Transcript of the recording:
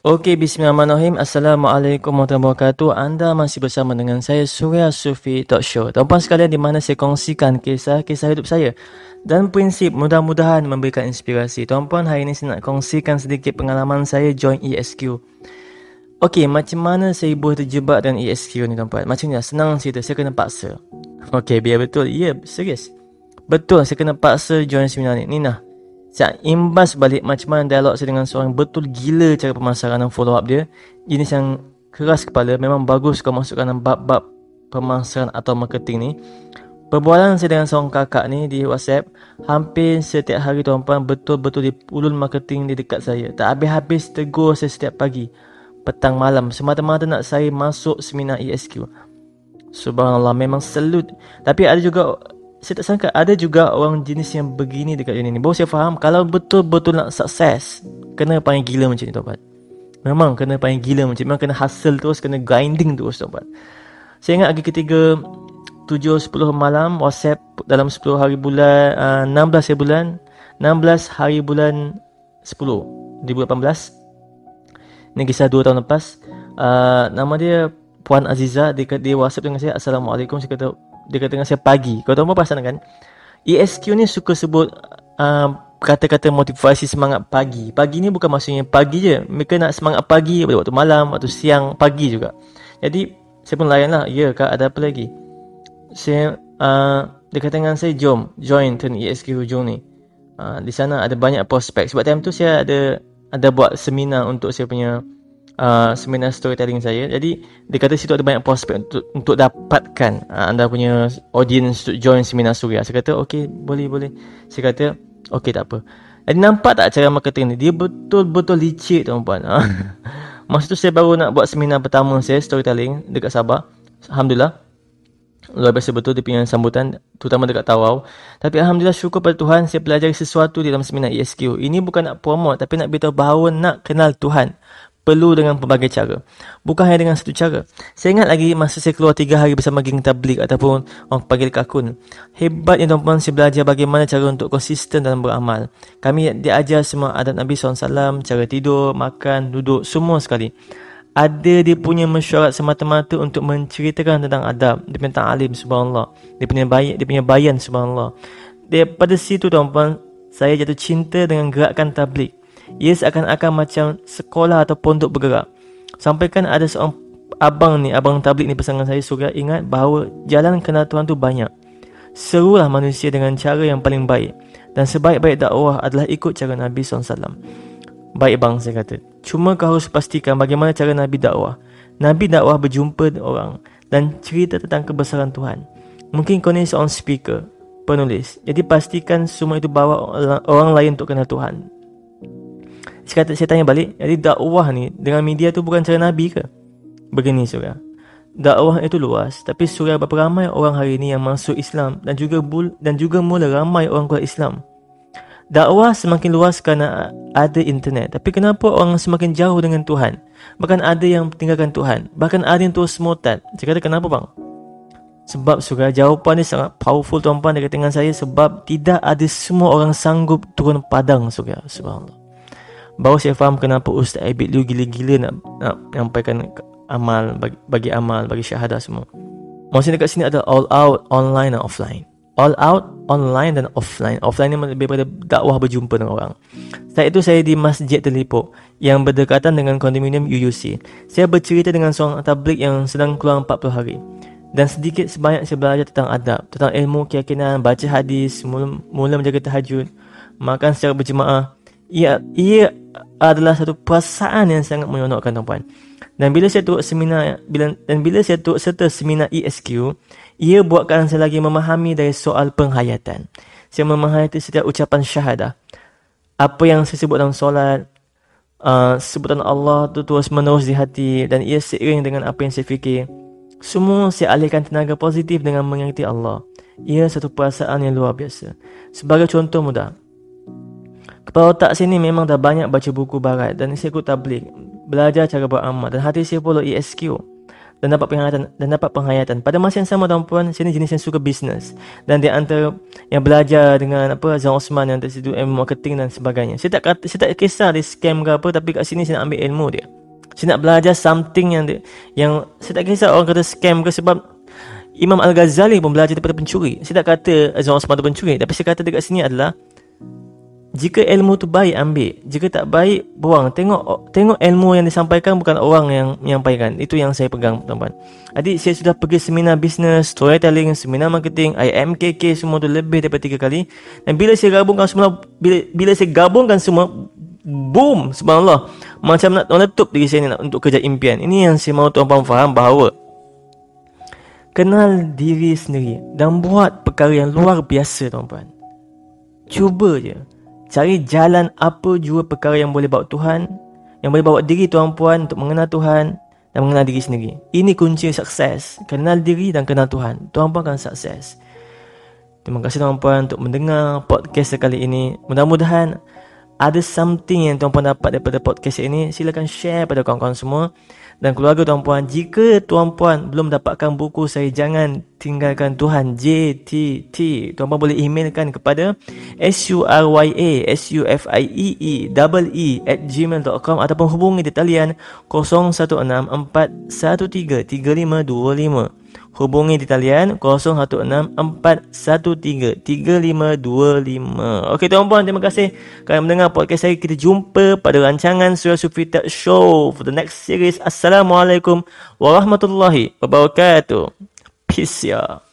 Okey, bismillahirrahmanirrahim. Assalamualaikum warahmatullahi wabarakatuh. Anda masih bersama dengan saya Surya Sufi Talk Show. Tuan-puan sekalian di mana saya kongsikan kisah-kisah hidup saya dan prinsip mudah-mudahan memberikan inspirasi. Tuan-puan, hari ini saya nak kongsikan sedikit pengalaman saya join ESQ. Okey, macam mana saya boleh terjebak dengan ESQ ni tuan-puan? Macam ni senang cerita, saya kena paksa. Okey, biar betul. Ya, yeah, serius. Betul, saya kena paksa join seminar ni. Ni nah, saya imbas balik macam mana dialog saya dengan seorang betul gila cara pemasaran dan follow up dia. Jenis yang keras kepala memang bagus kau masukkan dalam bab-bab pemasaran atau marketing ni. Perbualan saya dengan seorang kakak ni di WhatsApp hampir setiap hari tuan-puan betul-betul di ulun marketing di dekat saya. Tak habis-habis tegur saya setiap pagi, petang malam semata-mata nak saya masuk seminar ESQ. Subhanallah memang selut. Tapi ada juga saya tak sangka ada juga orang jenis yang begini dekat dunia ni. Baru saya faham kalau betul-betul nak sukses, kena panggil gila macam ni tuan-tuan. Memang kena panggil gila macam ni. Memang kena hustle terus, kena grinding terus tuan-tuan. Saya ingat hari ketiga 7-10 malam WhatsApp dalam 10 hari bulan uh, 16 hari bulan 16 hari bulan 10 2018 Ini kisah 2 tahun lepas uh, Nama dia Puan Aziza dia, dia WhatsApp dengan saya Assalamualaikum Saya kata dia kata dengan saya pagi. Kau tahu apa pasal kan? ESQ ni suka sebut uh, kata-kata motivasi semangat pagi. Pagi ni bukan maksudnya pagi je. Mereka nak semangat pagi pada waktu malam, waktu siang, pagi juga. Jadi, saya pun layan lah. Ya kak, ada apa lagi? Saya, uh, dia kata dengan saya, jom, join turn ESQ hujung ni. Uh, di sana ada banyak prospek. Sebab time tu saya ada ada buat seminar untuk saya punya uh, seminar storytelling saya. Jadi dia kata situ ada banyak prospek untuk untuk dapatkan uh, anda punya audience untuk join seminar Surya. Saya kata okey, boleh boleh. Saya kata okey tak apa. Jadi nampak tak cara marketing ni? Dia betul-betul licik tuan-puan. Masa tu saya baru nak buat seminar pertama saya storytelling dekat Sabah. Alhamdulillah. Luar biasa betul dia punya sambutan Terutama dekat Tawau Tapi Alhamdulillah syukur pada Tuhan Saya pelajari sesuatu di dalam seminar ESQ Ini bukan nak promote Tapi nak beritahu bahawa nak kenal Tuhan perlu dengan pelbagai cara. Bukan hanya dengan satu cara. Saya ingat lagi masa saya keluar tiga hari bersama geng tablik ataupun orang panggil kakun. Hebatnya tuan-tuan saya belajar bagaimana cara untuk konsisten dalam beramal. Kami diajar semua adat Nabi SAW, cara tidur, makan, duduk, semua sekali. Ada dia punya mesyuarat semata-mata untuk menceritakan tentang adab. Dia punya ta'alim, subhanallah. Dia punya, bayan, dia punya bayan, subhanallah. Daripada situ tuan-tuan, saya jatuh cinta dengan gerakan tablik ia seakan-akan macam sekolah atau pondok bergerak. Sampaikan ada seorang abang ni, abang tablik ni pesangan saya suka ingat bahawa jalan kenal Tuhan tu banyak. Serulah manusia dengan cara yang paling baik. Dan sebaik-baik dakwah adalah ikut cara Nabi SAW. Baik bang, saya kata. Cuma kau harus pastikan bagaimana cara Nabi dakwah. Nabi dakwah berjumpa orang dan cerita tentang kebesaran Tuhan. Mungkin kau ni seorang speaker, penulis. Jadi pastikan semua itu bawa orang lain untuk kenal Tuhan. Kata saya tanya balik, jadi dakwah ni dengan media tu bukan cara Nabi ke? Begini surah. Dakwah itu luas, tapi surah berapa ramai orang hari ini yang masuk Islam dan juga bul dan juga mula ramai orang keluar Islam. Dakwah semakin luas kerana ada internet, tapi kenapa orang semakin jauh dengan Tuhan? Bahkan ada yang tinggalkan Tuhan, bahkan ada yang terus murtad. Saya kata kenapa bang? Sebab surah jawapan ni sangat powerful tuan-tuan dekat dengan saya sebab tidak ada semua orang sanggup turun padang surah. Subhanallah. Baru saya faham kenapa Ustaz Abid lu gila-gila nak, nak menyampaikan amal, bagi, bagi amal, bagi syahadah semua. Maksudnya dekat sini ada all out, online dan offline. All out, online dan offline. Offline ni lebih pada dakwah berjumpa dengan orang. Saat itu saya di Masjid Telipuk yang berdekatan dengan kondominium UUC. Saya bercerita dengan seorang tablik yang sedang keluar 40 hari. Dan sedikit sebanyak saya belajar tentang adab, tentang ilmu keyakinan, baca hadis, mula, mula menjaga tahajud, makan secara berjemaah, ia ia adalah satu perasaan yang sangat menyeronokkan tuan-puan. Dan bila saya turut seminar bila dan bila saya turut serta seminar ESQ, ia buatkan saya lagi memahami dari soal penghayatan. Saya memahami setiap ucapan syahadah. Apa yang saya sebut dalam solat, uh, sebutan Allah tu terus menerus di hati dan ia seiring dengan apa yang saya fikir. Semua saya alihkan tenaga positif dengan mengingati Allah. Ia satu perasaan yang luar biasa. Sebagai contoh mudah, Kepala otak sini memang dah banyak baca buku barat dan saya ikut tablik, belajar cara beramal dan hati saya follow ESQ. dan dapat penghayatan dan dapat penghayatan. Pada masa yang sama tuan-puan, saya ni jenis yang suka bisnes dan di antara yang belajar dengan apa Zan Osman yang tersitu ilmu marketing dan sebagainya. Saya tak kata, saya tak kisah dia scam ke apa tapi kat sini saya nak ambil ilmu dia. Saya nak belajar something yang dia, yang saya tak kisah orang kata scam ke sebab Imam Al-Ghazali pun belajar daripada pencuri. Saya tak kata Zan Osman tu pencuri tapi saya kata dekat sini adalah jika ilmu tu baik ambil. Jika tak baik buang. Tengok tengok ilmu yang disampaikan bukan orang yang menyampaikan. Itu yang saya pegang tuan-tuan. Adik saya sudah pergi seminar bisnes storytelling seminar marketing. IMKK semua tu lebih daripada tiga kali. Dan bila saya gabungkan semua bila, bila saya gabungkan semua boom subhanallah. Macam nak meletup diri saya ni nak untuk kerja impian. Ini yang saya mahu tuan-tuan faham bahawa kenal diri sendiri dan buat perkara yang luar biasa tuan-tuan cuba je Cari jalan apa jua perkara yang boleh bawa Tuhan Yang boleh bawa diri tuan puan untuk mengenal Tuhan Dan mengenal diri sendiri. Ini kunci sukses Kenal diri dan kenal Tuhan. Tuan puan akan sukses. Terima kasih tuan puan untuk mendengar podcast sekali ini. Mudah-mudahan ada something yang tuan puan dapat daripada podcast ini Silakan share pada kawan-kawan semua dan keluarga tuan-puan. Jika tuan-puan belum dapatkan buku saya jangan tinggalkan Tuhan. JTT tuan-puan boleh emailkan kepada surya sufie e at gmail.com ataupun hubungi di talian 0164133525 Hubungi di talian 0164133525. Okey tuan-puan, terima kasih kerana mendengar podcast saya. Kita jumpa pada rancangan Surah Sufi Tak Show for the next series. Assalamualaikum warahmatullahi wabarakatuh. Peace ya.